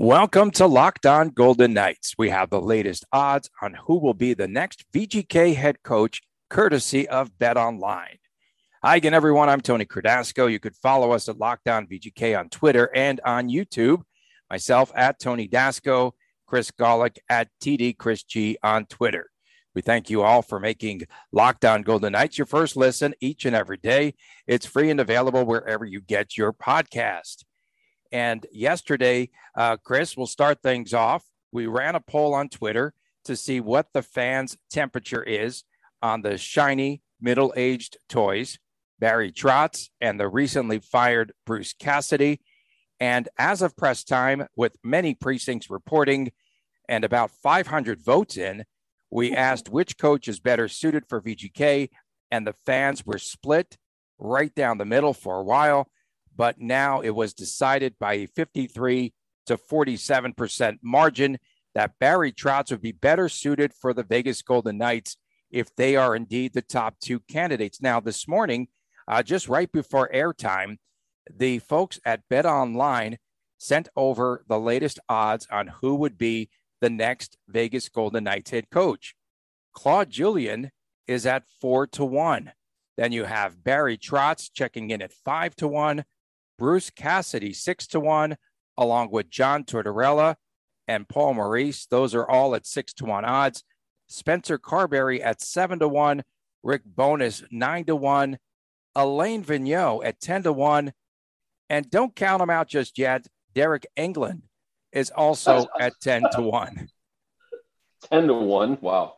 Welcome to Locked On Golden Knights. We have the latest odds on who will be the next VGK head coach, courtesy of Bet Online. Hi again, everyone. I'm Tony Cardasco. You could follow us at Locked On VGK on Twitter and on YouTube. Myself at Tony Dasco, Chris Golick at TD Chris G on Twitter. We thank you all for making Locked On Golden Knights your first listen each and every day. It's free and available wherever you get your podcast. And yesterday, uh, Chris, we'll start things off. We ran a poll on Twitter to see what the fans' temperature is on the shiny middle aged toys, Barry Trotz and the recently fired Bruce Cassidy. And as of press time, with many precincts reporting and about 500 votes in, we asked which coach is better suited for VGK, and the fans were split right down the middle for a while but now it was decided by a 53 to 47% margin that Barry Trotz would be better suited for the Vegas Golden Knights if they are indeed the top two candidates. Now, this morning, uh, just right before airtime, the folks at Bet Online sent over the latest odds on who would be the next Vegas Golden Knights head coach. Claude Julien is at four to one. Then you have Barry Trotz checking in at five to one. Bruce Cassidy, six to one, along with John Tortorella and Paul Maurice. Those are all at six to one odds. Spencer Carbery at seven to one, Rick Bowness nine to one, Alain Vigneault at 10 to one. And don't count them out just yet. Deryk Engelland is also at 10 to one. 10 to one. Wow.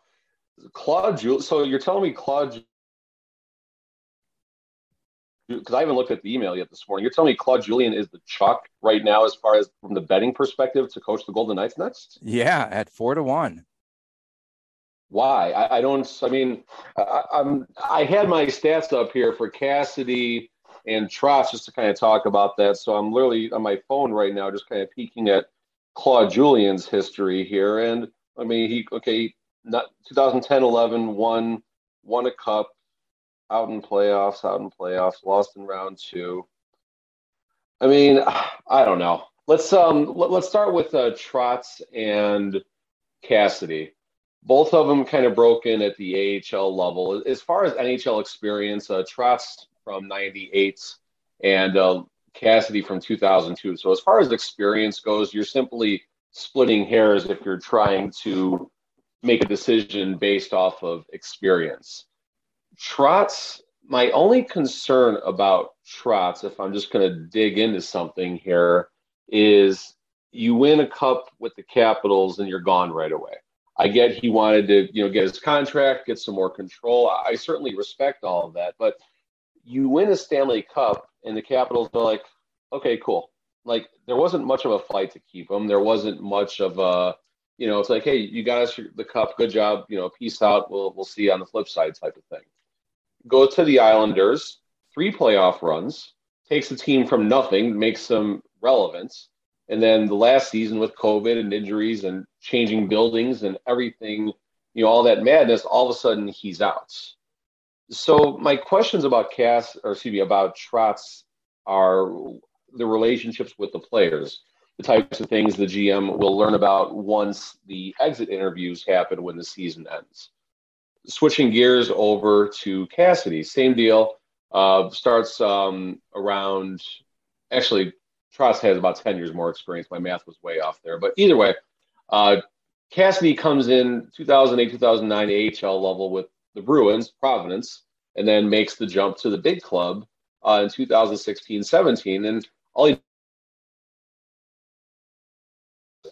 Claude Jules. So you're telling me Claude because I haven't looked at the email yet this morning. You're telling me Claude Julien is the chalk right now, as far as from the betting perspective, to coach the Golden Knights next? Yeah, at four to one. Why? I, I don't. I mean, I, I'm. I had my stats up here for Cassidy and Trotz just to kind of talk about that. So I'm literally on my phone right now, just kind of peeking at Claude Julien's history here. And I mean, he okay, not 2010, 11, won won a cup out in playoffs, out in playoffs, lost in round two. I mean, I don't know. Let's um let, us start with uh, Trotz and Cassidy. Both of them kind of broke in at the AHL level. As far as NHL experience, uh, Trotz from '98 and uh, Cassidy from 2002. So as far as experience goes, you're simply splitting hairs if you're trying to make a decision based off of experience. Trotz, my only concern about Trotz, if I'm just going to dig into something here, is you win a cup with the Capitals and you're gone right away. I get he wanted to, you know, get his contract, get some more control. I certainly respect all of that, but you win a Stanley Cup and the Capitals are like, okay, cool. Like there wasn't much of a fight to keep him. There wasn't much of a, you know, it's like, hey, you got us the cup, good job, you know, peace out. We'll we'll see you on the flip side type of thing go to the Islanders, three playoff runs, takes the team from nothing, makes them relevant. And then the last season with COVID and injuries and changing buildings and everything, you know, all that madness, all of a sudden he's out. So my questions about Cass, or excuse me, about Trotz are the relationships with the players, the types of things the GM will learn about once the exit interviews happen when the season ends switching gears over to Cassidy, same deal. Uh, starts um, around, actually, Trotz has about 10 years more experience. My math was way off there. But either way, uh, Cassidy comes in 2008, 2009 AHL level with the Bruins, Providence, and then makes the jump to the big club uh, in 2016 17. And all he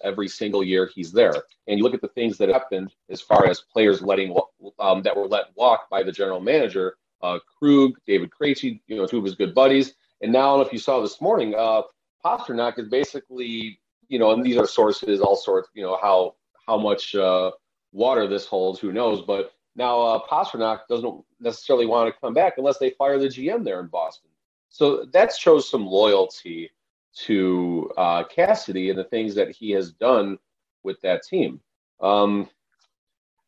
every single year he's there. And you look at the things that happened as far as players letting um, that were let walk by the general manager, uh, Krug, David Krejci, you know, two of his good buddies. And now, if you saw this morning, uh, Pastrnak is basically, you know, and these are sources, all sorts, you know, how how much uh, water this holds. Who knows? But now uh, Pastrnak doesn't necessarily want to come back unless they fire the GM there in Boston. So that shows some loyalty to uh, Cassidy and the things that he has done with that team. Um,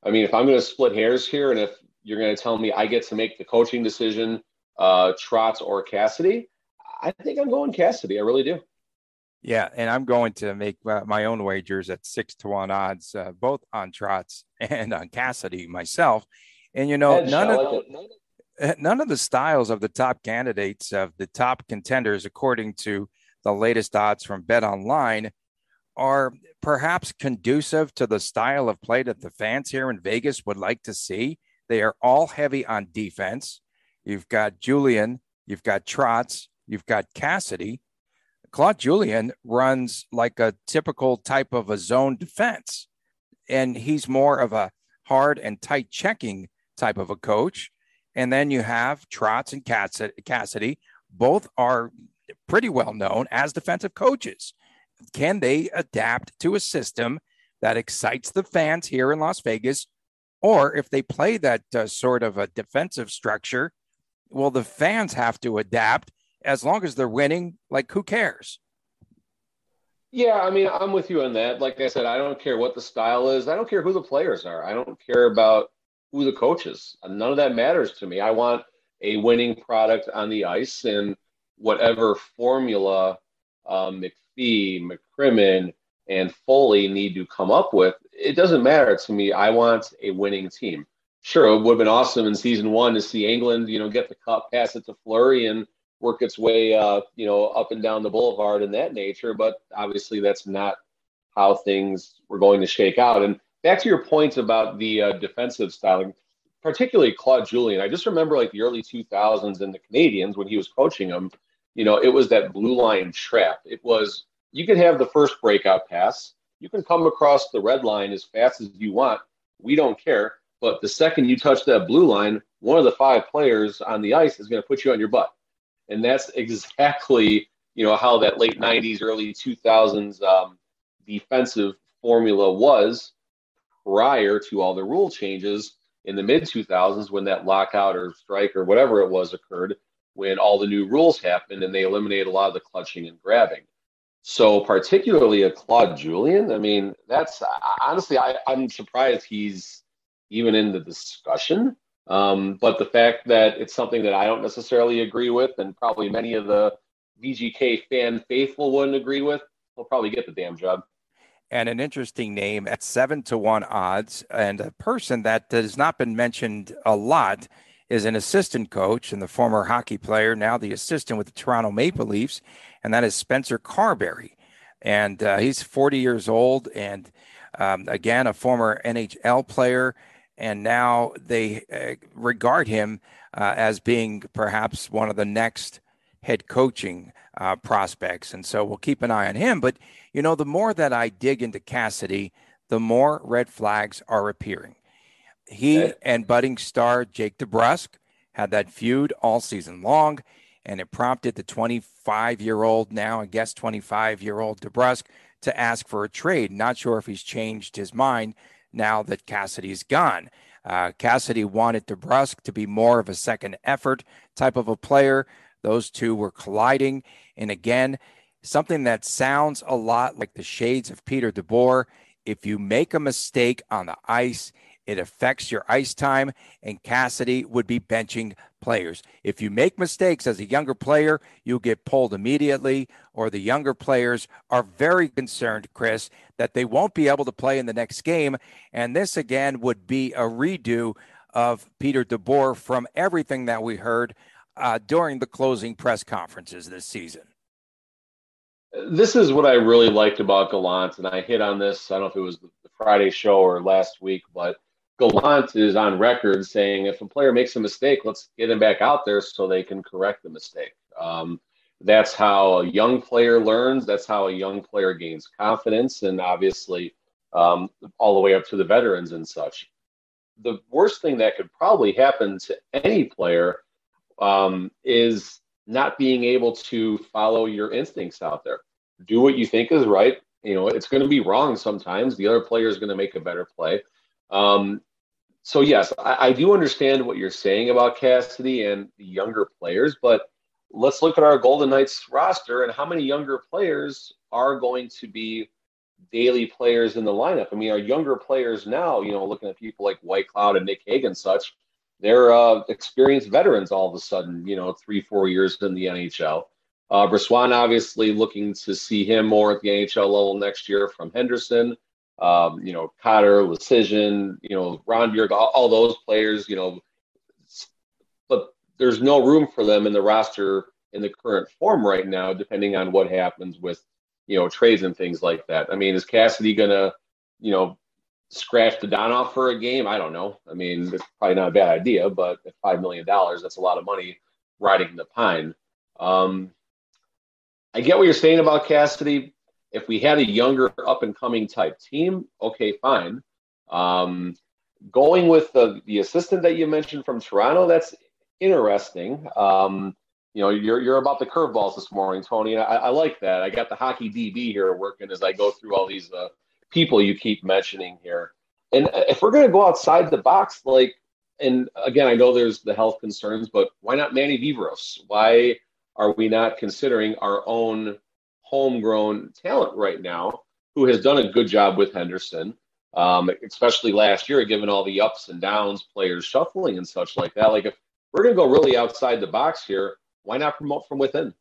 I mean, if I'm going to split hairs here, and if you're going to tell me I get to make the coaching decision, uh, Trotz or Cassidy, I think I'm going Cassidy. I really do. Yeah, and I'm going to make uh, my own wagers at six to one odds, uh, both on Trotz and on Cassidy myself. And you know, Edge, none of like none of the styles of the top candidates of the top contenders, according to the latest odds from Bet Online, are perhaps conducive to the style of play that the fans here in Vegas would like to see. They are all heavy on defense. You've got Julien, you've got Trotz, you've got Cassidy. Claude Julien runs like a typical type of a zone defense, and he's more of a hard and tight checking type of a coach. And then you have Trotz and Cassidy. Both are pretty well known as defensive coaches. Can they adapt to a system that excites the fans here in Las Vegas? Or if they play that uh, sort of a defensive structure, well, the fans have to adapt as long as they're winning. Like, who cares? Yeah, I mean, I'm with you on that. Like I said, I don't care what the style is. I don't care who the players are. I don't care about who the coaches. None of that matters to me. I want a winning product on the ice, and whatever formula um, McPhee, McCrimmon, and Foley need to come up with, it doesn't matter to me. I want a winning team. Sure, it would have been awesome in season one to see Engelland, you know, get the cup, pass it to Fleury, and work its way, uh, you know, up and down the boulevard in that nature. But obviously, that's not how things were going to shake out. And back to your point about the uh, defensive styling, particularly Claude Julien. I just remember like the early 2000s and the Canadiens when he was coaching them you know, it was that blue line trap. It was you could have the first breakout pass, you can come across the red line as fast as you want. We don't care. But the second you touch that blue line, one of the five players on the ice is going to put you on your butt. And that's exactly, you know, how that late 90s, early 2000s um, defensive formula was prior to all the rule changes in the mid 2000s when that lockout or strike or whatever it was occurred when all the new rules happened and they eliminated a lot of the clutching and grabbing. So, particularly a Claude Julien, I mean, that's honestly, I, I'm surprised he's even in the discussion. Um, but the fact that it's something that I don't necessarily agree with, and probably many of the VGK fan faithful wouldn't agree with, he'll probably get the damn job. And an interesting name at seven to one odds, and a person that has not been mentioned a lot is an assistant coach and the former hockey player, now the assistant with the Toronto Maple Leafs, and that is Spencer Carbery. And uh, he's 40 years old and, um, again, a former NHL player. And now they uh, regard him uh, as being perhaps one of the next head coaching uh, prospects. And so we'll keep an eye on him. But, you know, the more that I dig into Cassidy, the more red flags are appearing. He okay. and budding star Jake DeBrusk had that feud all season long, and it prompted the 25 year old, now I guess 25 year old DeBrusk, to ask for a trade. Not sure if he's changed his mind now that Cassidy's gone. Uh, Cassidy wanted DeBrusk to be more of a second effort type of a player. Those two were colliding. And again, something that sounds a lot like the shades of Peter DeBoer. If you make a mistake on the ice, it affects your ice time, and Cassidy would be benching players. If you make mistakes as a younger player, you'll get pulled immediately, or the younger players are very concerned, Chris, that they won't be able to play in the next game. And this, again, would be a redo of Peter DeBoer from everything that we heard uh, during the closing press conferences this season. This is what I really liked about Gallant, and I hit on this. I don't know if it was the Friday show or last week, but Gallant is on record saying if a player makes a mistake, let's get him back out there so they can correct the mistake. Um, that's how a young player learns. That's how a young player gains confidence, and obviously, um, all the way up to the veterans and such. The worst thing that could probably happen to any player um, is not being able to follow your instincts out there. Do what you think is right. You know, it's going to be wrong sometimes. The other player is going to make a better play. Um, so yes, I, I, do understand what you're saying about Cassidy and the younger players, but let's look at our Golden Knights roster and how many younger players are going to be daily players in the lineup. I mean, our younger players now, you know, looking at people like Whitecloud and Nick Hague and such, they're uh, experienced veterans all of a sudden, you know, three, four years in the NHL. Uh, Brossoit obviously looking to see him more at the NHL level next year from Henderson. Um, you know, Cotter, Leschyshyn, you know, Rondbjerg, all, all, those players, you know, but there's no room for them in the roster in the current form right now, depending on what happens with, you know, trades and things like that. I mean, is Cassidy going to, you know, scratch Dadonov for a game? I don't know. I mean, it's probably not a bad idea, but at $5 million, that's a lot of money riding the pine. Um, I get what you're saying about Cassidy. If we had a younger, up and coming type team, okay, fine. Um, going with the, the assistant that you mentioned from Toronto, that's interesting. Um, you know, you're you're about the curveballs this morning, Tony. I, I, like that. I got the hockey DB here working as I go through all these uh, people you keep mentioning here. And if we're going to go outside the box, like, and again, I know there's the health concerns, but why not Manny Viveiros? Why are we not considering our own homegrown talent right now who has done a good job with Henderson, um, especially last year, given all the ups and downs, players shuffling and such like that? Like, if we're going to go really outside the box here, why not promote from within?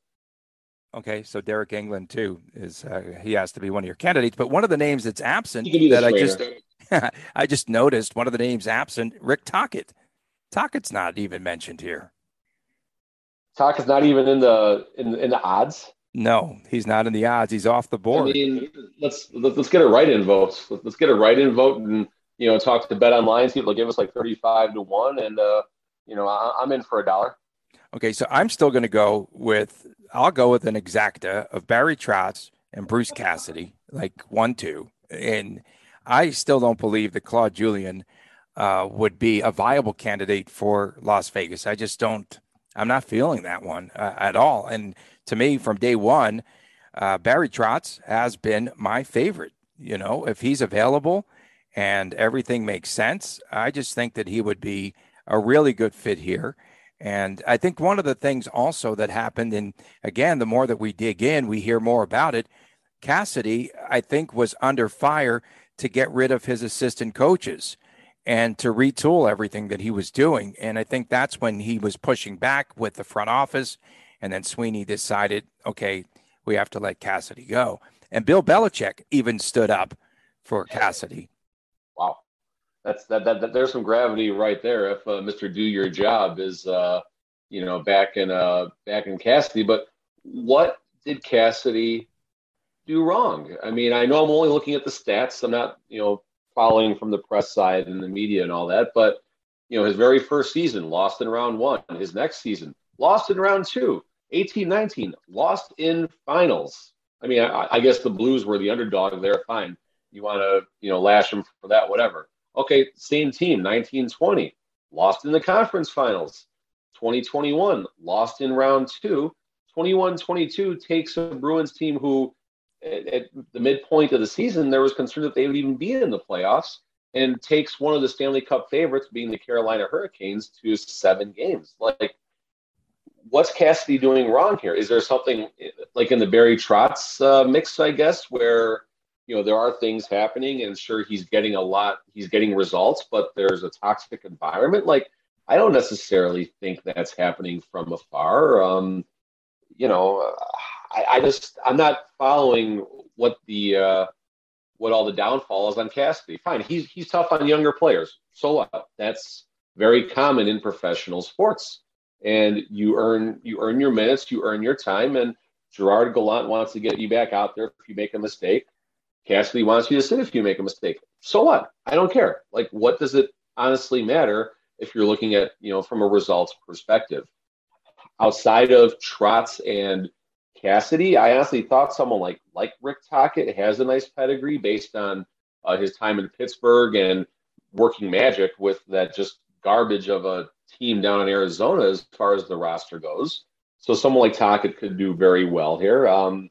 Okay, so Deryk Engelland too is uh, he has to be one of your candidates, but one of the names that's absent that I just I just noticed one of the names absent, Rick Tocchet. Tocchet's not even mentioned here. Tocchet's not even in the in in the odds. No, he's not in the odds. He's off the board. I mean, let's let's get a write-in vote. Let's get a write-in vote and you know talk to Bet Online. See if they'll give us like thirty-five to one, and uh, you know I, I'm in for a dollar. Okay, so I'm still going to go with I'll go with an exacta of Barry Trotz and Bruce Cassidy, like one two, and I still don't believe that Claude Julien uh, would be a viable candidate for Las Vegas. I just don't. I'm not feeling that one uh, at all. And to me, from day one, uh, Barry Trotz has been my favorite. You know, if he's available and everything makes sense, I just think that he would be a really good fit here. And I think one of the things also that happened, and again, the more that we dig in, we hear more about it. Cassidy, I think, was under fire to get rid of his assistant coaches and to retool everything that he was doing. And I think that's when he was pushing back with the front office. And then Sweeney decided, okay, we have to let Cassidy go. And Bill Belichick even stood up for Cassidy Wow. that's that, that, that there's some gravity right there. If uh, Mr. Do Your Job is uh, you know back in uh back in Cassidy, but what did Cassidy do wrong? I mean, I know I'm only looking at the stats. I'm not you know following from the press side and the media and all that, but you know his very first season lost in round one. His next season lost in round two. 18 19 lost in finals. I mean, I, I guess the Blues were the underdog there. Fine. You want to, you know, lash them for that, whatever. Okay, same team, 1920, lost in the conference finals. 2021, lost in round two. 21 22 takes a Bruins team who, at, at, the midpoint of the season, there was concern that they would even be in the playoffs, and takes one of the Stanley Cup favorites, being the Carolina Hurricanes, to seven games. Like, what's Cassidy doing wrong here? Is there something like in the Barry Trotz uh, mix, I guess, where you know there are things happening and sure he's getting a lot he's getting results but there's a toxic environment like i don't necessarily think that's happening from afar um you know i, I just i'm not following what the uh what all the downfall is on Cassidy. Fine, he's he's tough on younger players. So what? That's very common in professional sports. And you earn you earn your minutes, you earn your time, and Gerard Gallant wants to get you back out there if you make a mistake. Cassidy wants you to sit if you make a mistake. So what? I don't care. Like, what does it honestly matter if you're looking at, you know, from a results perspective? Outside of Trotz and Cassidy, I honestly thought someone like like Rick Tocchet has a nice pedigree based on uh, his time in Pittsburgh and working magic with that just garbage of a team down in Arizona as far as the roster goes. So someone like Tocchet could do very well here. Um,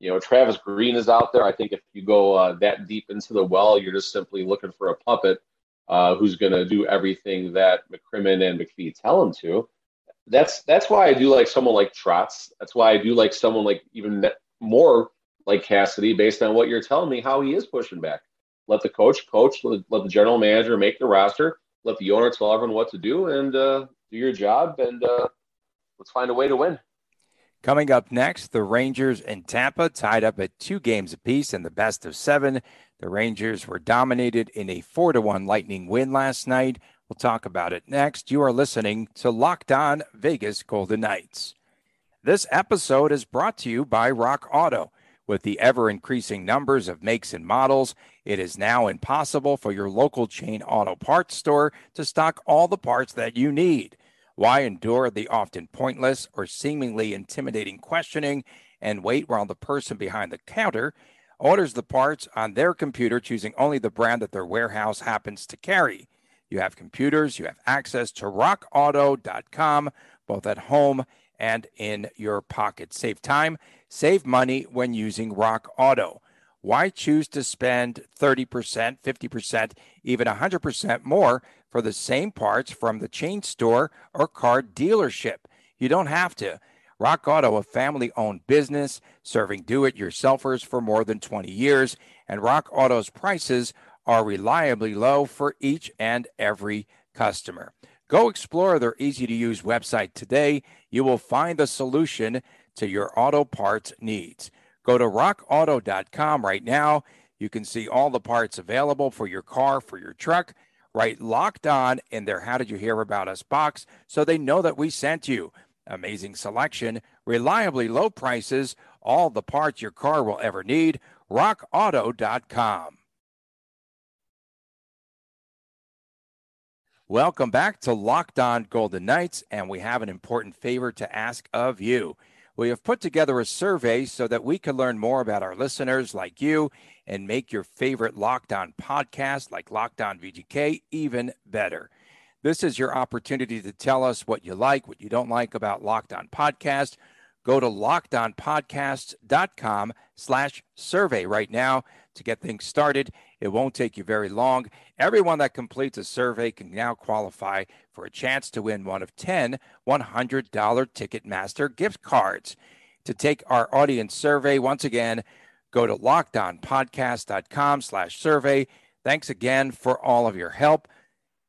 you know, Travis Green is out there. I think if you go uh, that deep into the well, you're just simply looking for a puppet uh, who's going to do everything that McCrimmon and McPhee tell him to. That's that's why I do like someone like Trotz. That's why I do like someone like even more like Cassidy, based on what you're telling me, how he is pushing back. Let the coach coach. Let, let the general manager make the roster. Let the owner tell everyone what to do, and uh, do your job. And uh, let's find a way to win. Coming up next, the Rangers and Tampa tied up at two games apiece in the best of seven. The Rangers were dominated in a 4 to 1 Lightning win last night. We'll talk about it next. You are listening to Locked On Vegas Golden Knights. This episode is brought to you by Rock Auto. With the ever increasing numbers of makes and models, it is now impossible for your local chain auto parts store to stock all the parts that you need. Why endure the often pointless or seemingly intimidating questioning and wait while the person behind the counter orders the parts on their computer, choosing only the brand that their warehouse happens to carry? You have computers, you have access to rockauto.com, both at home and in your pocket. Save time, save money when using Rock Auto. Why choose to spend 30%, 50%, even 100% more for the same parts from the chain store or car dealership. You don't have to. Rock Auto, a family owned business serving do it yourselfers for more than 20 years, and Rock Auto's prices are reliably low for each and every customer. Go explore their easy to use website today. You will find the solution to your auto parts needs. Go to rockauto.com right now. You can see all the parts available for your car, for your truck right locked on in their How Did You Hear About Us box so they know that we sent you. Amazing selection, reliably low prices, all the parts your car will ever need. RockAuto.com. Welcome back to Locked On Golden Knights, and we have an important favor to ask of you. We have put together a survey so that we can learn more about our listeners like you and make your favorite Locked On podcast like Locked On VGK even better. This is your opportunity to tell us what you like, what you don't like about Locked On Podcast. Go to lockedonpodcast.com slash survey right now to get things started. It won't take you very long. Everyone that completes a survey can now qualify for a chance to win one of 10 $100 Ticketmaster gift cards. To take our audience survey, once again, go to lockedonpodcast.com slash survey. Thanks again for all of your help.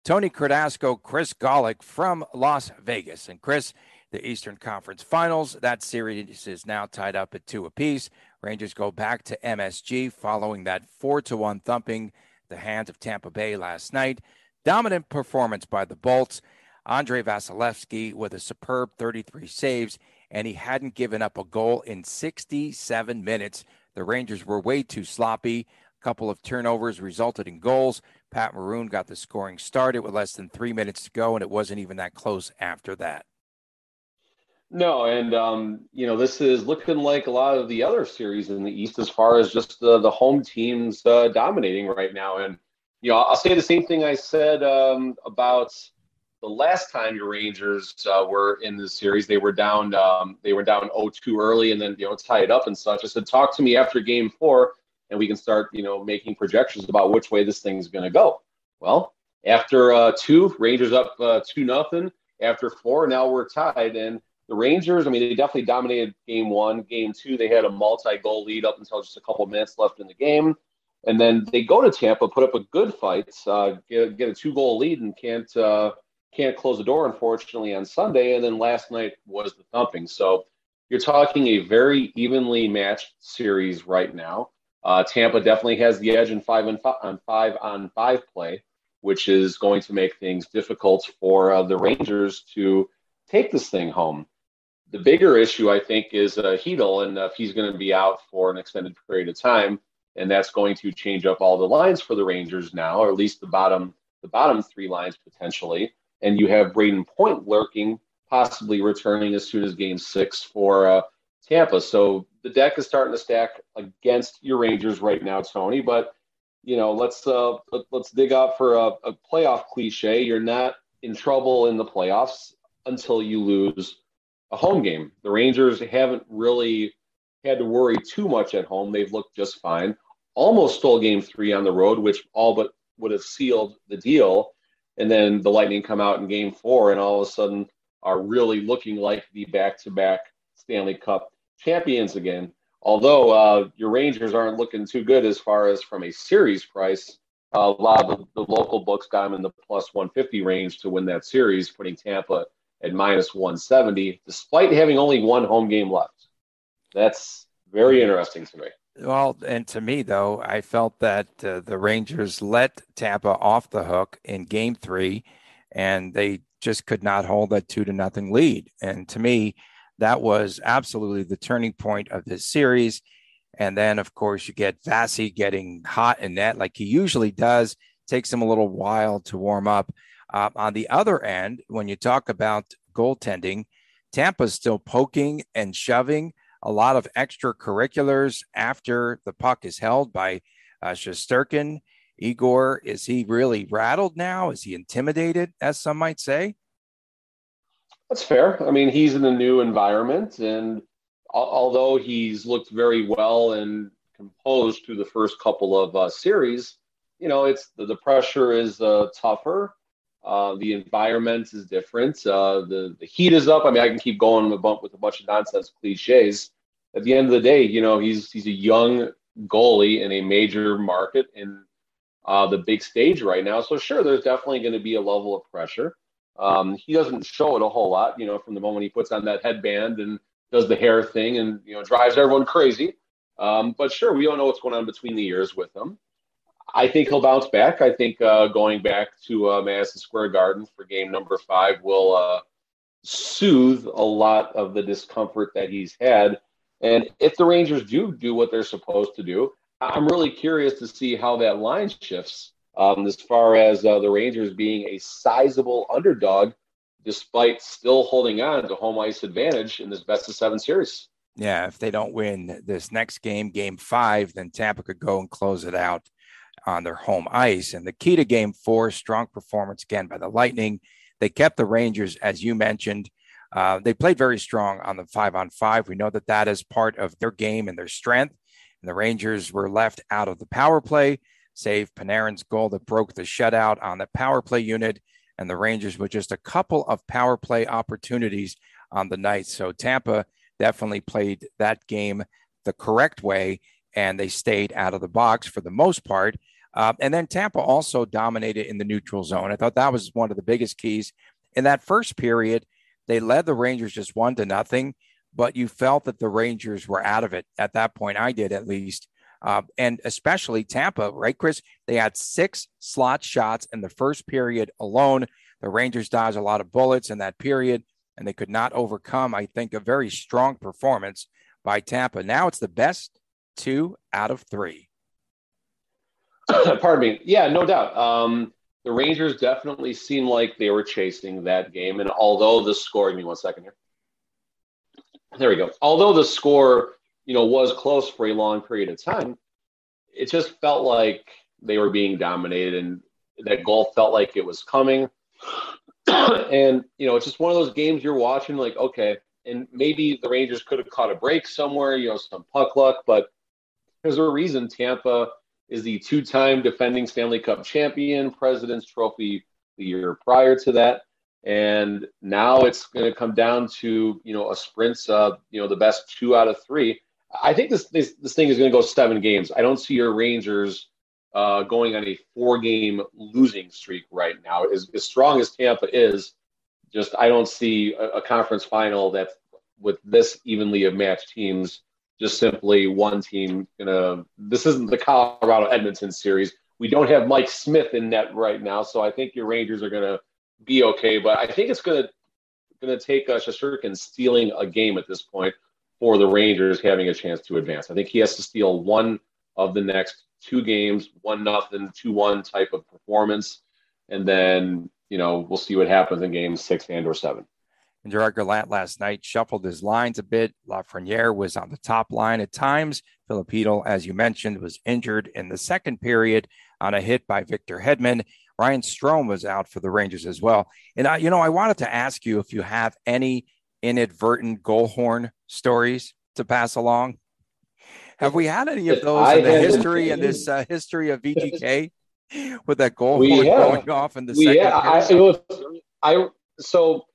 Tony Cardasco, Chris Golick from Las Vegas. And Chris, the Eastern Conference Finals, that series is now tied up at two apiece. Rangers go back to MSG following that 4 to 1 thumping the hands of Tampa Bay last night. Dominant performance by the Bolts. Andrei Vasilevskiy with a superb 33 saves, and he hadn't given up a goal in 67 minutes. The Rangers were way too sloppy. A couple of turnovers resulted in goals. Pat Maroon got the scoring started with less than three minutes to go, and it wasn't even that close after that. No, and um, you know this is looking like a lot of the other series in the East as far as just the the home teams uh, dominating right now. And you know I'll say the same thing I said um, about the last time your Rangers uh, were in the series. They were down um, they were down 0-2 early and then you know tie it up and such. I said talk to me after Game Four and we can start you know making projections about which way this thing's going to go. Well, after uh, two, Rangers up uh, two nothing. After four, now we're tied and the Rangers, I mean, they definitely dominated game one. Game two, they had a multi goal lead up until just a couple minutes left in the game. And then they go to Tampa, put up a good fight, uh, get, get, a two goal lead, and can't uh, can't close the door, unfortunately, on Sunday. And then last night was the thumping. So you're talking a very evenly matched series right now. Uh, Tampa definitely has the edge in five and five, on five on five play, which is going to make things difficult for uh, the Rangers to take this thing home. The bigger issue, I think, is uh, Chytil, and if he's going to be out for an extended period of time, and that's going to change up all the lines for the Rangers now, or at least the bottom the bottom three lines potentially. And you have Brayden Point lurking, possibly returning as soon as Game Six for uh, Tampa. So the deck is starting to stack against your Rangers right now, Tony. But you know, let's uh, let, us dig up for a, a playoff cliche. You're not in trouble in the playoffs until you lose a home game. The Rangers haven't really had to worry too much at home. They've looked just fine. Almost stole game three on the road, which all but would have sealed the deal. And then the Lightning come out in game four and all of a sudden are really looking like the back to back Stanley Cup champions again. Although uh, your Rangers aren't looking too good as far as from a series price. Uh, a lot of the, local books got them in the plus 150 range to win that series, putting Tampa at minus 170, despite having only one home game left. That's very interesting to me. Well, and to me, though, I felt that uh, the Rangers let Tampa off the hook in game three, and they just could not hold that two to nothing lead. And to me, that was absolutely the turning point of this series. And then, of course, you get Vasi getting hot in net like he usually does. Takes him a little while to warm up. Uh, on the other end, when you talk about goaltending, Tampa's still poking and shoving a lot of extracurriculars after the puck is held by uh, Shesterkin. Igor, is he really rattled now? Is he intimidated, as some might say? That's fair. I mean, he's in a new environment, and although he's looked very well and composed through the first couple of uh, series, you know, it's the, the pressure is uh, tougher. Uh, the environment is different. Uh, the the heat is up. I mean, I can keep going with, with a bunch of nonsense cliches. At the end of the day, you know, he's he's a young goalie in a major market in uh, the big stage right now. So sure, there's definitely going to be a level of pressure. Um, he doesn't show it a whole lot, you know, from the moment he puts on that headband and does the hair thing and you know drives everyone crazy. Um, but sure, we don't know what's going on between the ears with him. I think he'll bounce back. I think uh, going back to uh, Madison Square Garden for game number five will uh, soothe a lot of the discomfort that he's had. And if the Rangers do do what they're supposed to do, I'm really curious to see how that line shifts um, as far as uh, the Rangers being a sizable underdog, despite still holding on to home ice advantage in this best of seven series. Yeah, if they don't win this next game, game five, then Tampa could go and close it out on their home ice. And the key to game four, strong performance again by the Lightning. They kept the Rangers, as you mentioned. Uh, they played very strong on the five on five. We know that that is part of their game and their strength. And the Rangers were left out of the power play, save Panarin's goal that broke the shutout on the power play unit. And the Rangers with just a couple of power play opportunities on the night. So Tampa definitely played that game the correct way and they stayed out of the box for the most part. Uh, and then Tampa also dominated in the neutral zone. I thought that was one of the biggest keys. In that first period, they led the Rangers just one to nothing but you felt that the Rangers were out of it at that point. I did at least. Uh, and especially Tampa, right, Chris? They had six slot shots in the first period alone. The Rangers dodged a lot of bullets in that period, and they could not overcome, I think, a very strong performance by Tampa. Now it's the best two out of three. Pardon me. Yeah, no doubt. Um, the Rangers definitely seemed like they were chasing that game. And although the score, give me one second here. There we go. Although the score, you know, was close for a long period of time, it just felt like they were being dominated and that goal felt like it was coming. and, you know, it's just one of those games you're watching like, okay, and maybe the Rangers could have caught a break somewhere, you know, some puck luck, but there's a reason Tampa is the two-time defending Stanley Cup champion, President's Trophy the year prior to that and now it's going to come down to you know a sprint of you know the best two out of three. I think this this, this thing is going to go seven games. I don't see your Rangers uh, going on a four game losing streak right now. As, as strong as Tampa is, just I don't see a, a conference final that with this evenly of matched teams. Just simply one team gonna. This isn't the Colorado Edmonton series. We don't have Mike Smith in net right now, so I think your Rangers are gonna be okay. But I think it's gonna gonna take uh, Shesterkin stealing a game at this point for the Rangers having a chance to advance. I think he has to steal one of the next two games, one nothing, two one type of performance, and then you know we'll see what happens in games six and or seven. And Gerard Gallant last night shuffled his lines a bit. Lafreniere was on the top line at times. Filipino, as you mentioned, was injured in the second period on a hit by Victor Hedman. Ryan Strome was out for the Rangers as well. And I, you know, I wanted to ask you if you have any inadvertent goal horn stories to pass along. Have we had any of those I in the history in this uh, history of VGK with that goal horn going off in the we, second? Yeah, I, it was, I so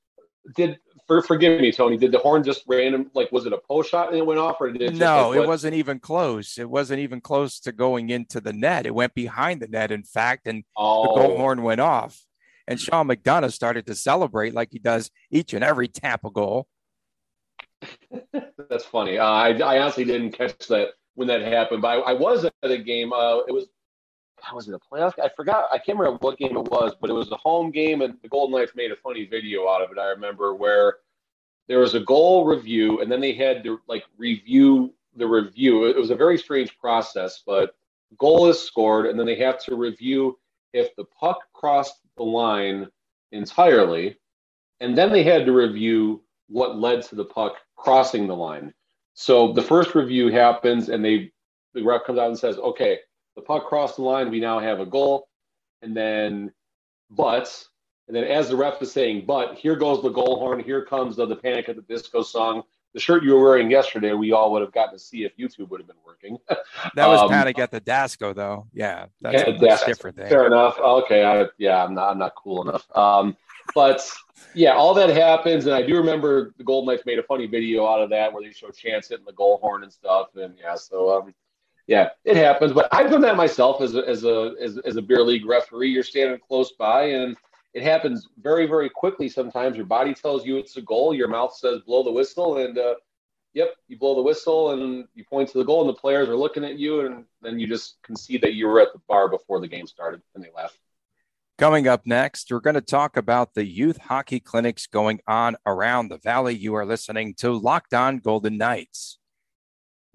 did for, forgive me, Tony. Did the horn just random like was it a post shot and it went off, or did it? no, like, it wasn't even close. It wasn't even close to going into the net. It went behind the net, in fact, and oh. the goal horn went off. And Sean McDonough started to celebrate like he does each and every Tampa goal. That's funny. Uh, I, I honestly didn't catch that when that happened, but I, I was at a game. Uh, it was was it a playoff? I forgot. I can't remember what game it was, but it was a home game, and the Golden Knights made a funny video out of it. I remember where there was a goal review, and then they had to like review the review. It was a very strange process, but goal is scored, and then they have to review if the puck crossed the line entirely, and then they had to review what led to the puck crossing the line. So the first review happens, and they the ref comes out and says, "Okay, the puck crossed the line. We now have a goal. And then, but, and then as the ref is saying, but here goes the goal horn. Here comes the, the Panic at the Disco song. The shirt you were wearing yesterday, we all would have gotten to see if YouTube would have been working. that was um, Panic at the Disco, though. Yeah, that's a that's different thing. Fair enough. Okay, I, yeah, I'm not, I'm not cool enough. Um, but yeah, all that happens, and I do remember the Golden Knights made a funny video out of that where they show Chance hitting the goal horn and stuff, and yeah, so um, yeah, it happens. But I've done that myself as a, as a as, as a beer league referee. You're standing close by, and it happens very very quickly. Sometimes your body tells you it's a goal. Your mouth says blow the whistle, and uh, yep, you blow the whistle and you point to the goal, and the players are looking at you, and then you just concede that you were at the bar before the game started, and they laugh. Coming up next, we're going to talk about the youth hockey clinics going on around the valley. You are listening to Locked On Golden Knights.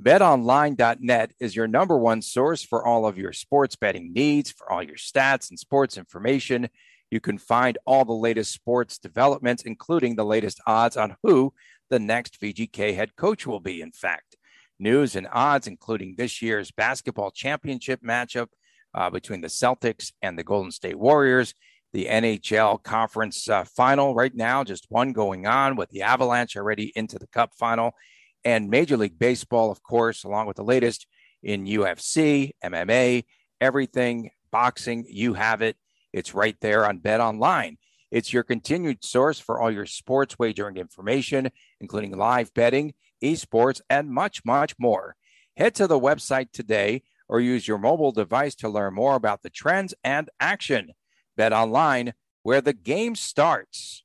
BetOnline.net is your number one source for all of your sports betting needs, for all your stats and sports information. You can find all the latest sports developments, including the latest odds on who the next VGK head coach will be. In fact, news and odds, including this year's basketball championship matchup uh, between the Celtics and the Golden State Warriors, the NHL conference uh, final right now, just one going on with the Avalanche already into the cup final and Major League Baseball, of course, along with the latest in UFC, MMA, everything, boxing, you have it. It's right there on Bet Online. It's your continued source for all your sports wagering information, including live betting, esports, and much, much more. Head to the website today or use your mobile device to learn more about the trends and action. Bet Online, where the game starts.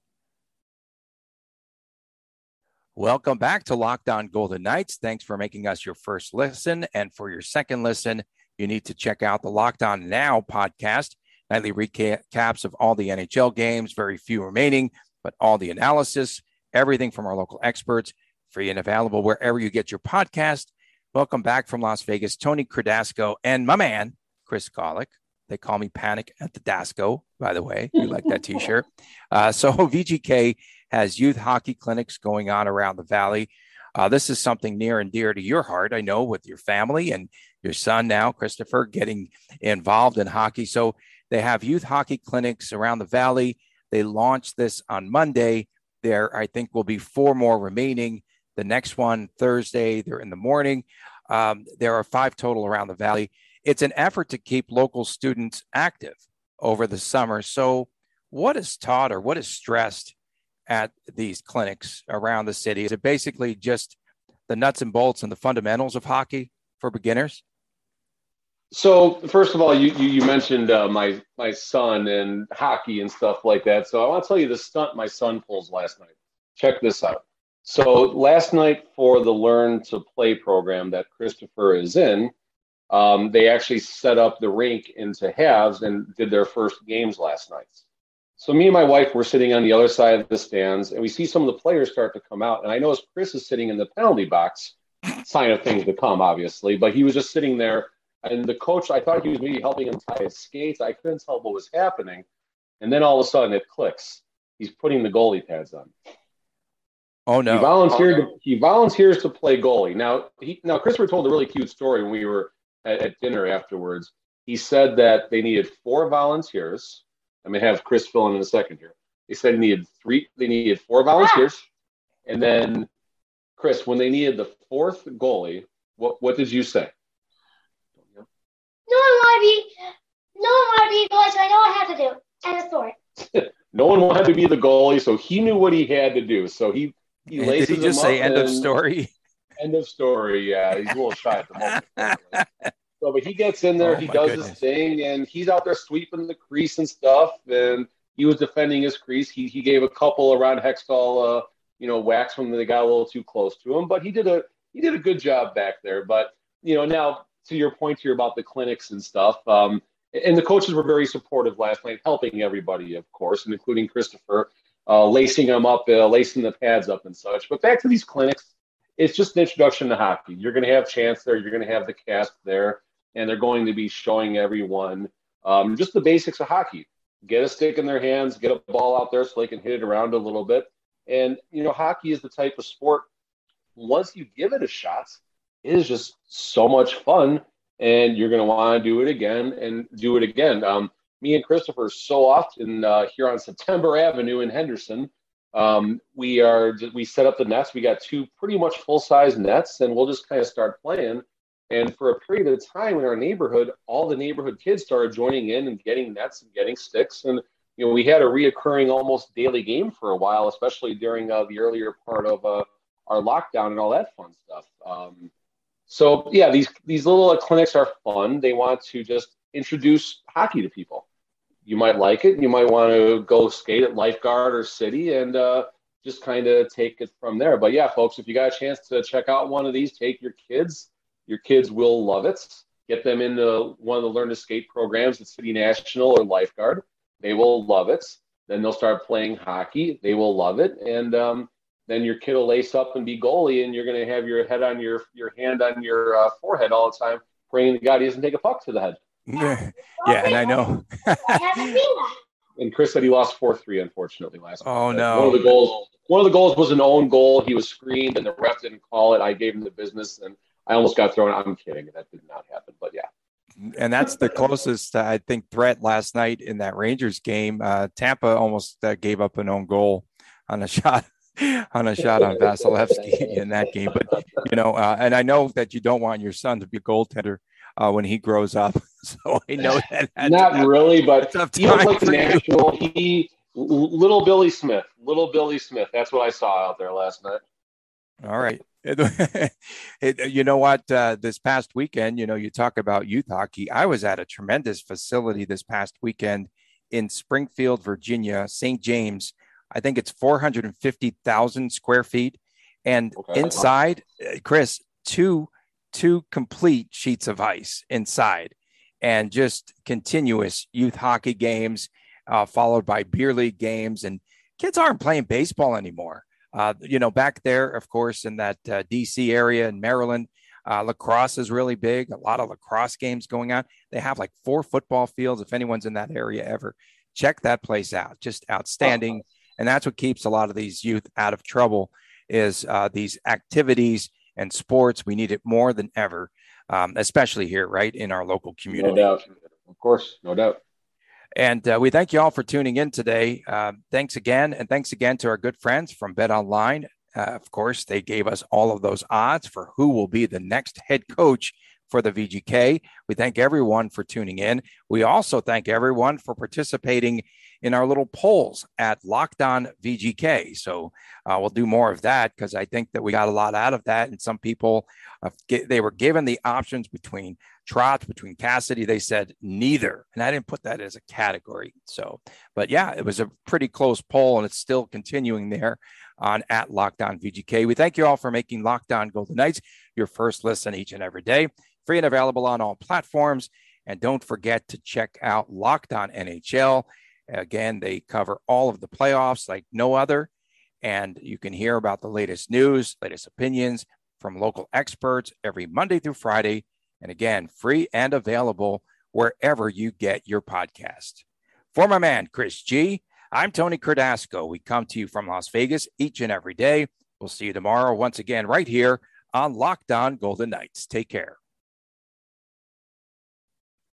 Welcome back to Locked On Golden Knights. Thanks for making us your first listen. And for your second listen, you need to check out the Locked On Now podcast, nightly recaps of all the NHL games, very few remaining, but all the analysis, everything from our local experts, free and available wherever you get your podcast. Welcome back from Las Vegas, Tony Cardasco and my man, Chris Golick. They call me Panic at the Dasco, by the way. You like that t shirt. Uh, so VGK has youth hockey clinics going on around the valley. Uh, this is something near and dear to your heart, I know, with your family and your son now, Christopher, getting involved in hockey. So they have youth hockey clinics around the valley. They launched this on Monday. There, I think, will be four more remaining. The next one, Thursday, they're in the morning. Um, there are five total around the valley. It's an effort to keep local students active over the summer. So, what is taught or what is stressed at these clinics around the city? Is it basically just the nuts and bolts and the fundamentals of hockey for beginners? So first of all, you you, you mentioned uh, my my son and hockey and stuff like that. So I want to tell you the stunt my son pulls last night. Check this out. So last night for the Learn to Play program that Christopher is in, um, they actually set up the rink into halves and did their first games last night. So me and my wife were sitting on the other side of the stands, and we see some of the players start to come out. And I noticed Chris is sitting in the penalty box, sign of things to come, obviously. But he was just sitting there, and the coach, I thought he was maybe helping him tie his skates. I couldn't tell what was happening, and then all of a sudden it clicks. He's putting the goalie pads on. Oh no! He volunteered. Oh, no. To, he volunteers to play goalie. Now, he now Christopher told a really cute story when we were at, at dinner afterwards. He said that they needed four volunteers I'm gonna have Chris fill in in a second here. They said they needed three. They needed four volunteers, and then Chris, when they needed the fourth goalie, What What did you say? No one want to be. No one want to be goalie, so I know what I have to do. End of story. no one wanted to be the goalie, so he knew what he had to do. So he he And did he just say end of story? End of story. Yeah, he's a little shy at the moment. so, but he gets in there, Oh, he does goodness. his thing, and he's out there sweeping the crease and stuff. And he was defending his crease. He he gave a couple around Hextall, uh, you know, whacks when they got a little too close to him. But he did a he did a good job back there. But you know, now to your point here about the clinics and stuff. Um, and the coaches were very supportive last night, helping everybody, of course, and including Christopher, uh, lacing them up, uh, lacing the pads up and such. But back to these clinics, it's just an introduction to hockey. You're going to have Chance there, you're going to have the cast there, and they're going to be showing everyone um, just the basics of hockey. Get a stick in their hands, get a ball out there so they can hit it around a little bit. And, you know, hockey is the type of sport, once you give it a shot, it is just so much fun and you're going to want to do it again and do it again. Um, me and Christopher so often uh, here on September Avenue in Henderson, um, we are we set up the nets. We got two pretty much full size nets, and we'll just kind of start playing. And for a period of time in our neighborhood, all the neighborhood kids started joining in and getting nets and getting sticks. And you know, we had a reoccurring almost daily game for a while, especially during uh, the earlier part of uh, our lockdown and all that fun stuff. Um, so yeah, these these little clinics are fun. They want to just introduce hockey to people. You might like it. You might want to go skate at Lifeguard or City and uh, just kind of take it from there. But yeah, folks, if you got a chance to check out one of these, take your kids. Your kids will love it. Get them into one of the Learn to Skate programs at City National or Lifeguard. They will love it. Then they'll start playing hockey. They will love it. And um, then your kid will lace up and be goalie, and you're going to have your head on your your hand on your uh, forehead all the time, praying to God he doesn't take a puck to the head. yeah, and I know. I haven't seen that. And Chris said he lost four three, unfortunately, last. Oh, night. no. One of the goals. One of the goals was an own goal. He was screened, and the ref didn't call it. I gave him the business, and I almost got thrown. I'm kidding. That did not happen. But yeah, and that's the closest uh, I think threat last night in that Rangers game. Uh, Tampa almost uh, gave up an own goal on a shot on a shot on Vasilevskiy in that game. But you know, uh, and I know that you don't want your son to be a goaltender uh, when he grows up. So I know that. that's- not really, but tough he was like the for you. national. He little Billy Smith, little Billy Smith. That's what I saw out there last night. All right. It, it- you know what? Uh, this past weekend, you know, you talk about youth hockey. I was at a tremendous facility this past weekend in Springfield, Virginia, St. James. I think it's 450,000 square feet. And Okay. inside, uh, Chris, two two complete sheets of ice inside and just continuous youth hockey games, uh, followed by beer league games. And kids aren't playing baseball anymore. Uh, you know, back there, of course, in that uh, DC area in Maryland, uh, lacrosse is really big. A lot of lacrosse games going on. They have like four football fields. If anyone's in that area ever, check that place out. Just outstanding. And that's what keeps a lot of these youth out of trouble is uh, these activities and sports. We need it more than ever, um, especially here, right in our local No community. doubt. Of course, no doubt. And uh, we thank you all for tuning in today. Uh, thanks again. And thanks again to our good friends from Bet Online. Uh, of course, they gave us all of those odds for who will be the next head coach for the VGK. We thank everyone for tuning in. We also thank everyone for participating in our little polls at Locked On VGK. So uh, we'll do more of that because I think that we got a lot out of that. And some people, uh, they were given the options between Trotz, between Cassidy. They said neither. And I didn't put that as a category. So, but yeah, it was a pretty close poll and it's still continuing there on at Locked On VGK. We thank you all for making Locked On Golden Knights your first listen each and every day. Free and available on all platforms. And don't forget to check out Locked On NHL. Again, they cover all of the playoffs like no other. And you can hear about the latest news, latest opinions from local experts every Monday through Friday. And again, free and available wherever you get your podcast. For my man, Chris G, I'm Tony Cardasco. We come to you from Las Vegas each and every day. We'll see you tomorrow once again right here on Locked On Golden Knights. Take care.